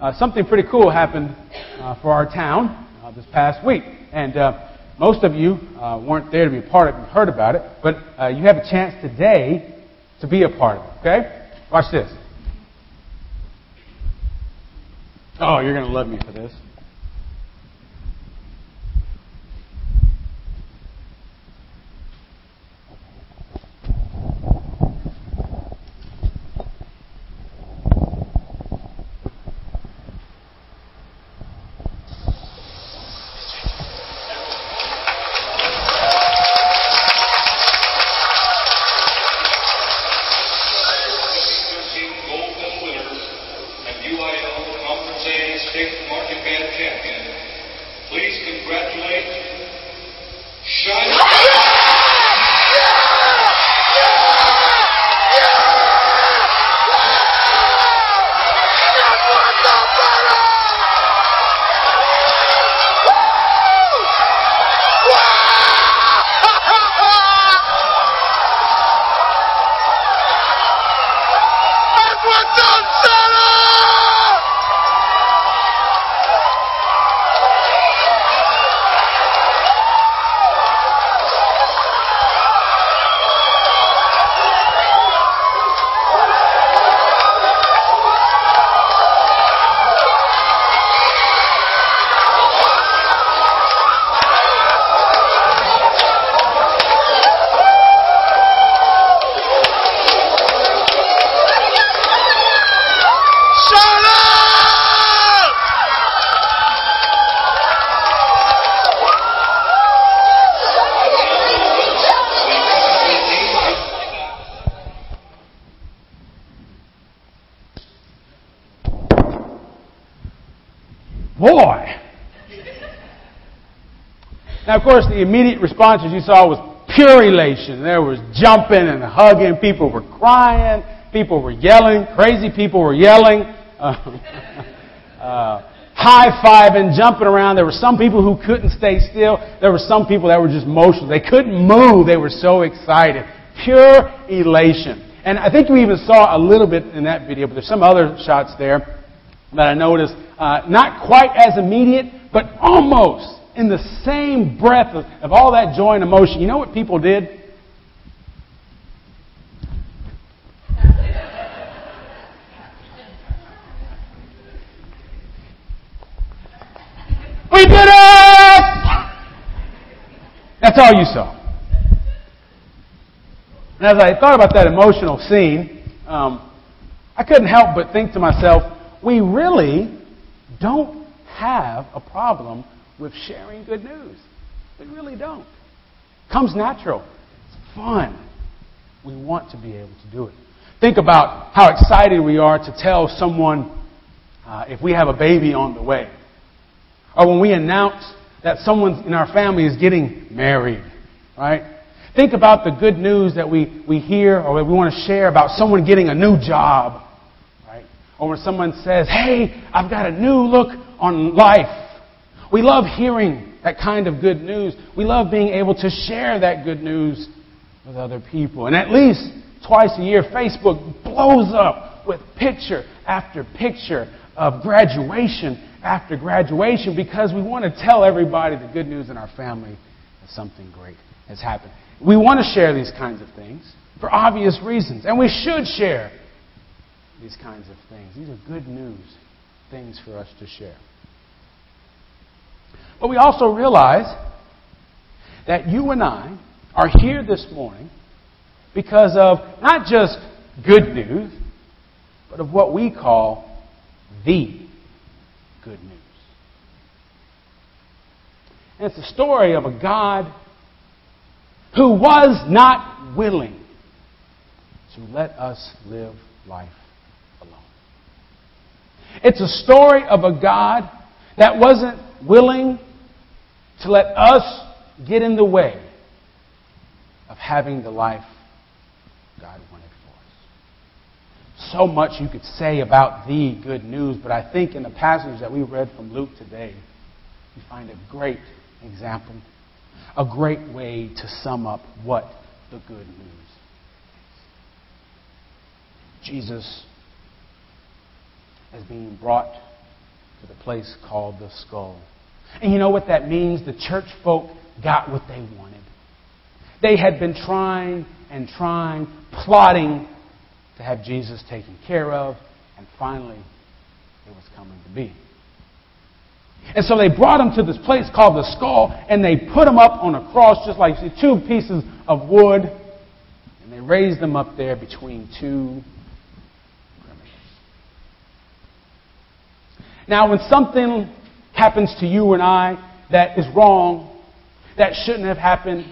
uh, something pretty cool happened uh, for our town uh, this past week. And uh, most of you uh, weren't there to be a part of it and heard about it, but uh, you have a chance today to be a part of it, okay? Watch this. Oh, you're going to love me for this. Boy! Now, of course, the immediate response, as you saw, was pure elation. There was jumping and hugging. People were crying. People were yelling. Crazy people were yelling. Uh, high-fiving, jumping around. There were some people who couldn't stay still. There were some people that were just motionless. They couldn't move. They were so excited. Pure elation. And I think we even saw a little bit in that video, but there's some other shots there that I noticed. Uh, not quite as immediate, but almost in the same breath of, of all that joy and emotion. You know what people did? We did it! That's all you saw. And as I thought about that emotional scene, um, I couldn't help but think to myself, we really don't have a problem with sharing good news. We really don't. It comes natural. It's fun. We want to be able to do it. Think about how excited we are to tell someone uh, if we have a baby on the way. Or when we announce that someone in our family is getting married, right? Think about the good news that we, we hear or we want to share about someone getting a new job? Or when someone says, hey, I've got a new look on life. We love hearing that kind of good news. We love being able to share that good news with other people. And at least twice a year, Facebook blows up with picture after picture of graduation after graduation because we want to tell everybody the good news in our family that something great has happened. We want to share these kinds of things for obvious reasons, and we should share these kinds of things. These are good news things for us to share. But we also realize that you and I are here this morning because of not just good news, but of what we call the good news. And it's the story of a God who was not willing to let us live life alone. It's a story of a God that wasn't willing to let us get in the way of having the life God wanted for us. So much you could say about the good news, but I think in the passage that we read from Luke today, we find a great example, a great way to sum up what the good news is. Jesus is being brought to the place called the skull. And you know what that means? The church folk got what they wanted. They had been trying and trying, plotting to have Jesus taken care of, and finally it was coming to be. And so they brought him to this place called the skull, and they put him up on a cross, just like two pieces of wood, and they raised them up there between two Now, when something happens to you and I that is wrong, that shouldn't have happened,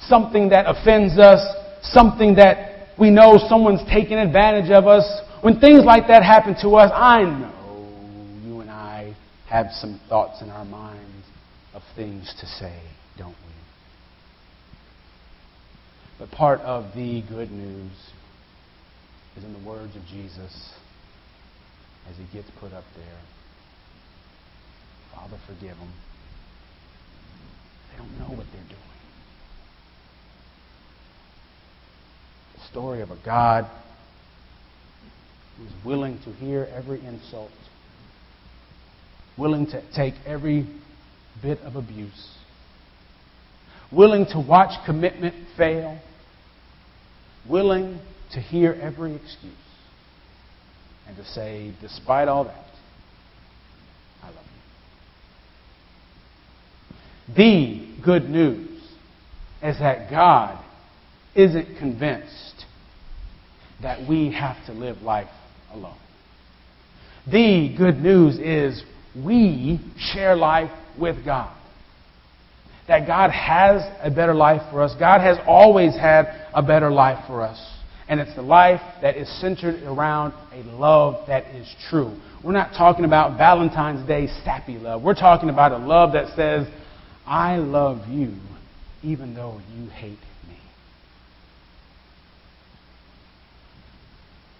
something that offends us, something that we know someone's taking advantage of us, when things like that happen to us, I know you and I have some thoughts in our minds of things to say, don't we? But part of the good news is in the words of Jesus as he gets put up there Father, forgive them. They don't know what they're doing. The story of a God who is willing to hear every insult willing to take every bit of abuse, willing to watch commitment fail, willing to hear every excuse, and to say, despite all that, I love you. The good news is that God isn't convinced that we have to live life alone. The good news is we share life with God. That God has a better life for us. God has always had a better life for us. And it's the life that is centered around a love that is true. We're not talking about Valentine's Day sappy love. We're talking about a love that says, I love you even though you hate me.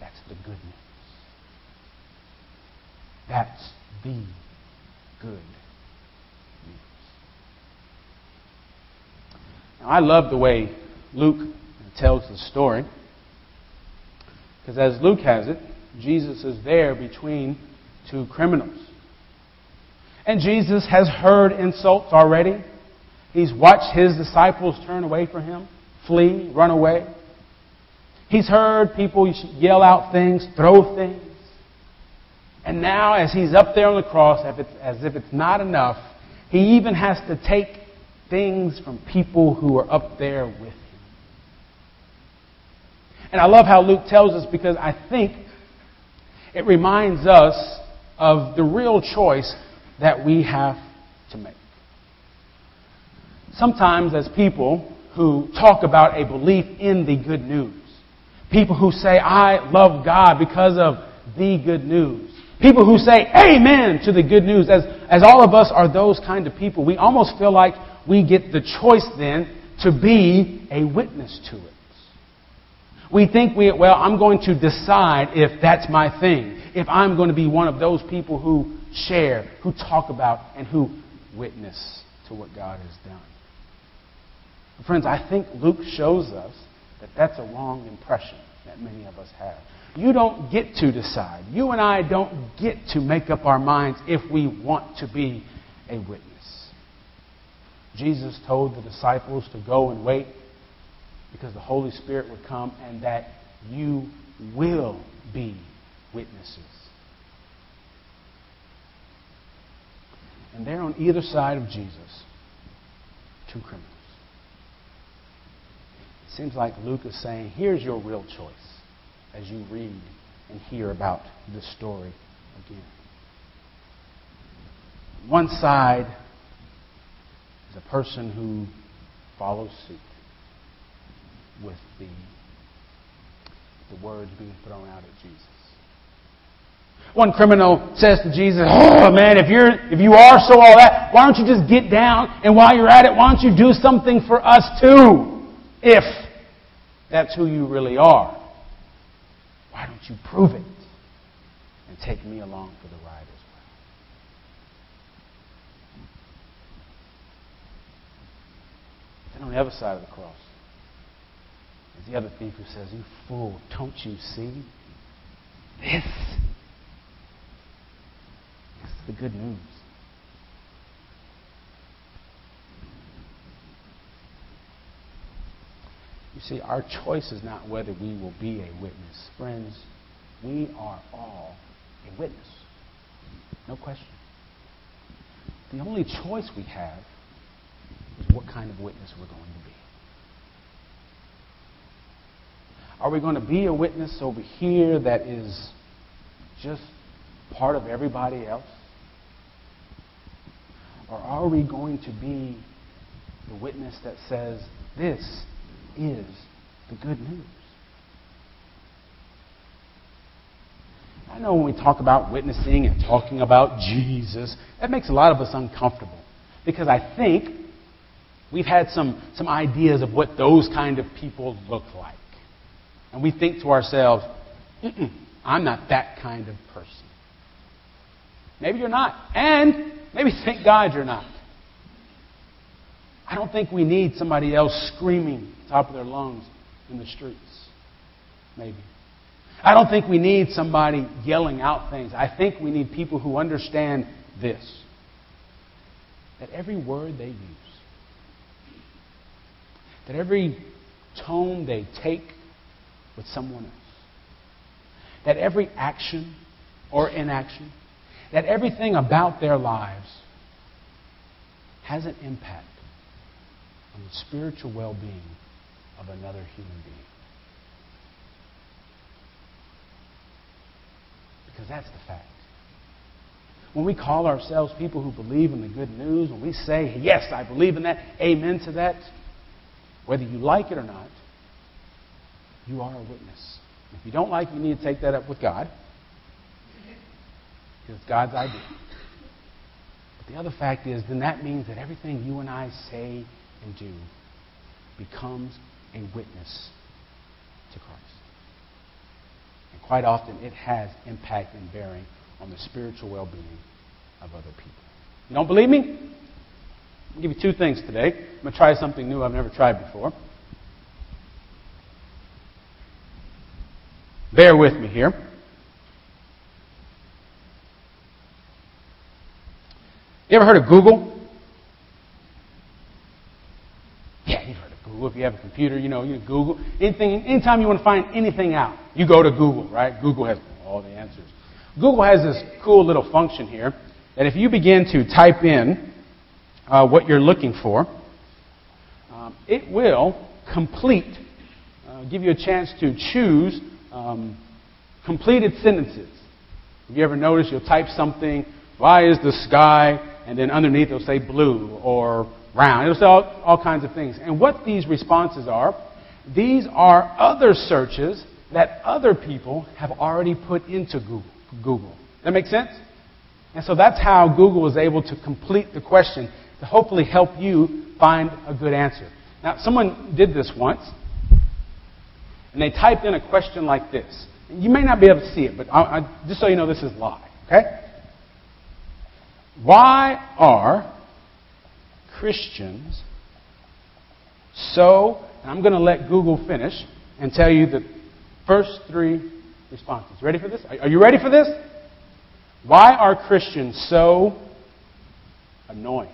That's the good news. That's the good news. Now, I love the way Luke tells the story. Because as Luke has it, Jesus is there between two criminals. And Jesus has heard insults already. He's watched his disciples turn away from him, flee, run away. He's heard people yell out things, throw things. And now, as he's up there on the cross, as if it's not enough, he even has to take things from people who are up there with him. And I love how Luke tells us because I think it reminds us of the real choice that we have to make. Sometimes, as people who talk about a belief in the good news, people who say, I love God because of the good news, People who say amen to the good news, as, as all of us are those kind of people, we almost feel like we get the choice then to be a witness to it. We think we, well, I'm going to decide if that's my thing, if I'm going to be one of those people who share, who talk about, and who witness to what God has done. Friends, I think Luke shows us that that's a wrong impression that many of us have. You don't get to decide. You and I don't get to make up our minds if we want to be a witness. Jesus told the disciples to go and wait because the Holy Spirit would come and that you will be witnesses. And there on either side of Jesus, two criminals. It seems like Luke is saying, here's your real choice as you read and hear about this story again. One side is a person who follows suit with the, the words being thrown out at Jesus. One criminal says to Jesus, Oh man, if you're if you are so all that, why don't you just get down and while you're at it, why don't you do something for us too? If that's who you really are. Why don't you prove it and take me along for the ride as well? Then on the other side of the cross is the other thief who says, You fool, don't you see? This is the good news. You see, our choice is not whether we will be a witness. Friends, we are all a witness. No question. The only choice we have is what kind of witness we're going to be. Are we going to be a witness over here that is just part of everybody else? Or are we going to be the witness that says, this is the good news? I know when we talk about witnessing and talking about Jesus, that makes a lot of us uncomfortable. Because I think we've had some, some ideas of what those kind of people look like. And we think to ourselves, I'm not that kind of person. Maybe you're not. And maybe thank God you're not. I don't think we need somebody else screaming top of their lungs in the streets. Maybe. I don't think we need somebody yelling out things. I think we need people who understand this that every word they use, that every tone they take with someone else, that every action or inaction, that everything about their lives has an impact on the spiritual well being of another human being. Because that's the fact. When we call ourselves people who believe in the good news, when we say, Yes, I believe in that, amen to that, whether you like it or not, you are a witness. If you don't like it, you need to take that up with God. It's God's idea. But the other fact is, then that means that everything you and I say and do becomes a witness to Christ. And quite often it has impact and bearing on the spiritual well being of other people. You don't believe me? I'll give you two things today. I'm going to try something new I've never tried before. Bear with me here. You ever heard of Google? Yeah, you've heard of Google. If you have a computer, you know, you Google. Anything, anytime you want to find anything out, you go to Google, right? Google has all the answers. Google has this cool little function here that if you begin to type in uh, what you're looking for, um, it will complete, uh, give you a chance to choose um, completed sentences. Have you ever noticed you'll type something, why is the sky, and then underneath it'll say blue or round. It'll say all, all kinds of things. And what these responses are, these are other searches that other people have already put into Google. That makes sense? And so that's how Google was able to complete the question to hopefully help you find a good answer. Now, someone did this once, and they typed in a question like this. You may not be able to see it, but I, I, just so you know, this is live. Okay? Why are Christians so? And I'm going to let Google finish and tell you the first three responses. Ready for this? Are you ready for this? Why are Christians so annoying?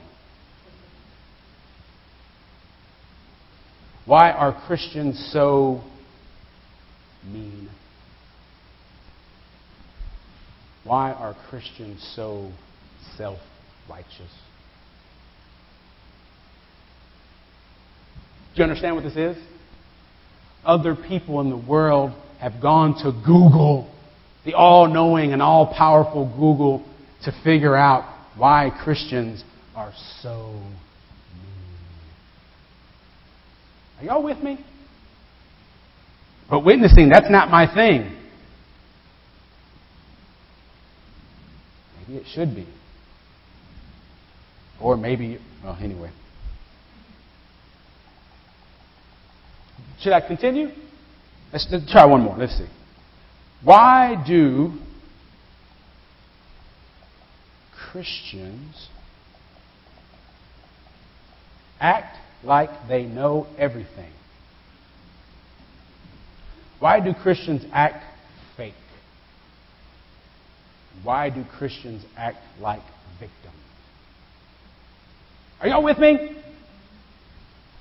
Why are Christians so mean? Why are Christians so self righteous? Do you understand what this is? Other people in the world have gone to Google, the all knowing and all powerful Google, to figure out why Christians are so mean. Are y'all with me? But witnessing, that's not my thing. Maybe it should be. Or maybe, well, anyway. Should I continue? Let's, let's try one more. Let's see. Why do Christians act like they know everything? Why do Christians act fake? Why do Christians act like victims? Are y'all with me?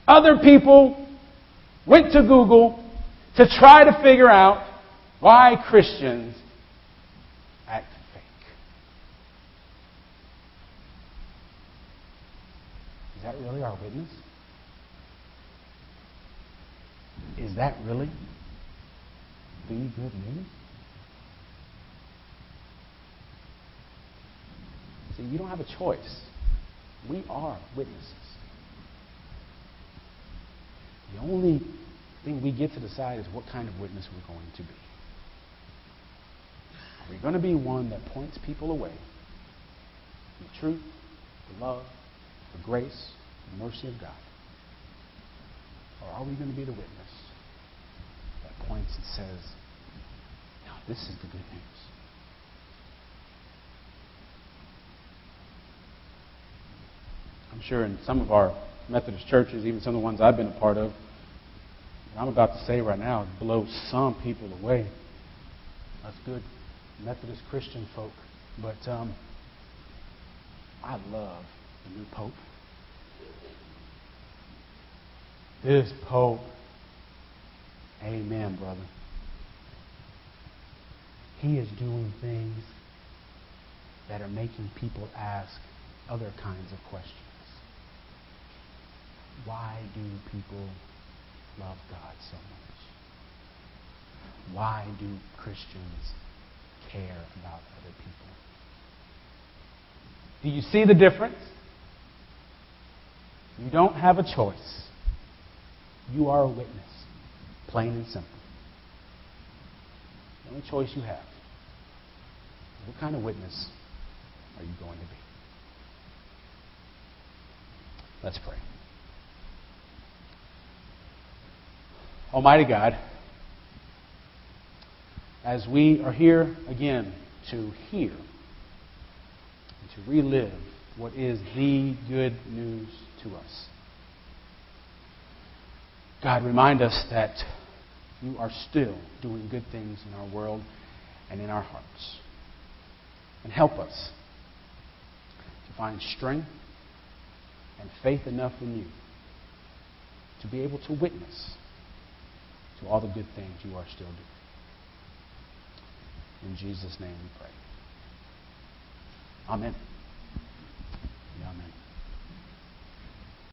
Other people went to Google to try to figure out why Christians act fake. Is that really our witness? Is that really the good news? See, you don't have a choice. We are witnesses. The only thing we get to decide is what kind of witness we're going to be. Are we going to be one that points people away from the truth, the love, the grace, the mercy of God? Or are we going to be the witness that points and says, no, this is the good news? I'm sure in some of our Methodist churches, even some of the ones I've been a part of, what I'm about to say right now blows some people away. That's good Methodist Christian folk. But um, I love the new Pope. This Pope, amen, brother. He is doing things that are making people ask other kinds of questions. Why do people love God so much? Why do Christians care about other people? Do you see the difference? You don't have a choice. You are a witness, plain and simple. The only choice you have. What kind of witness are you going to be? Let's pray. Almighty God, as we are here again to hear and to relive what is the good news to us. God, remind us that you are still doing good things in our world and in our hearts. And help us to find strength and faith enough in you to be able to witness to all the good things you are still doing. In Jesus' name we pray. Amen.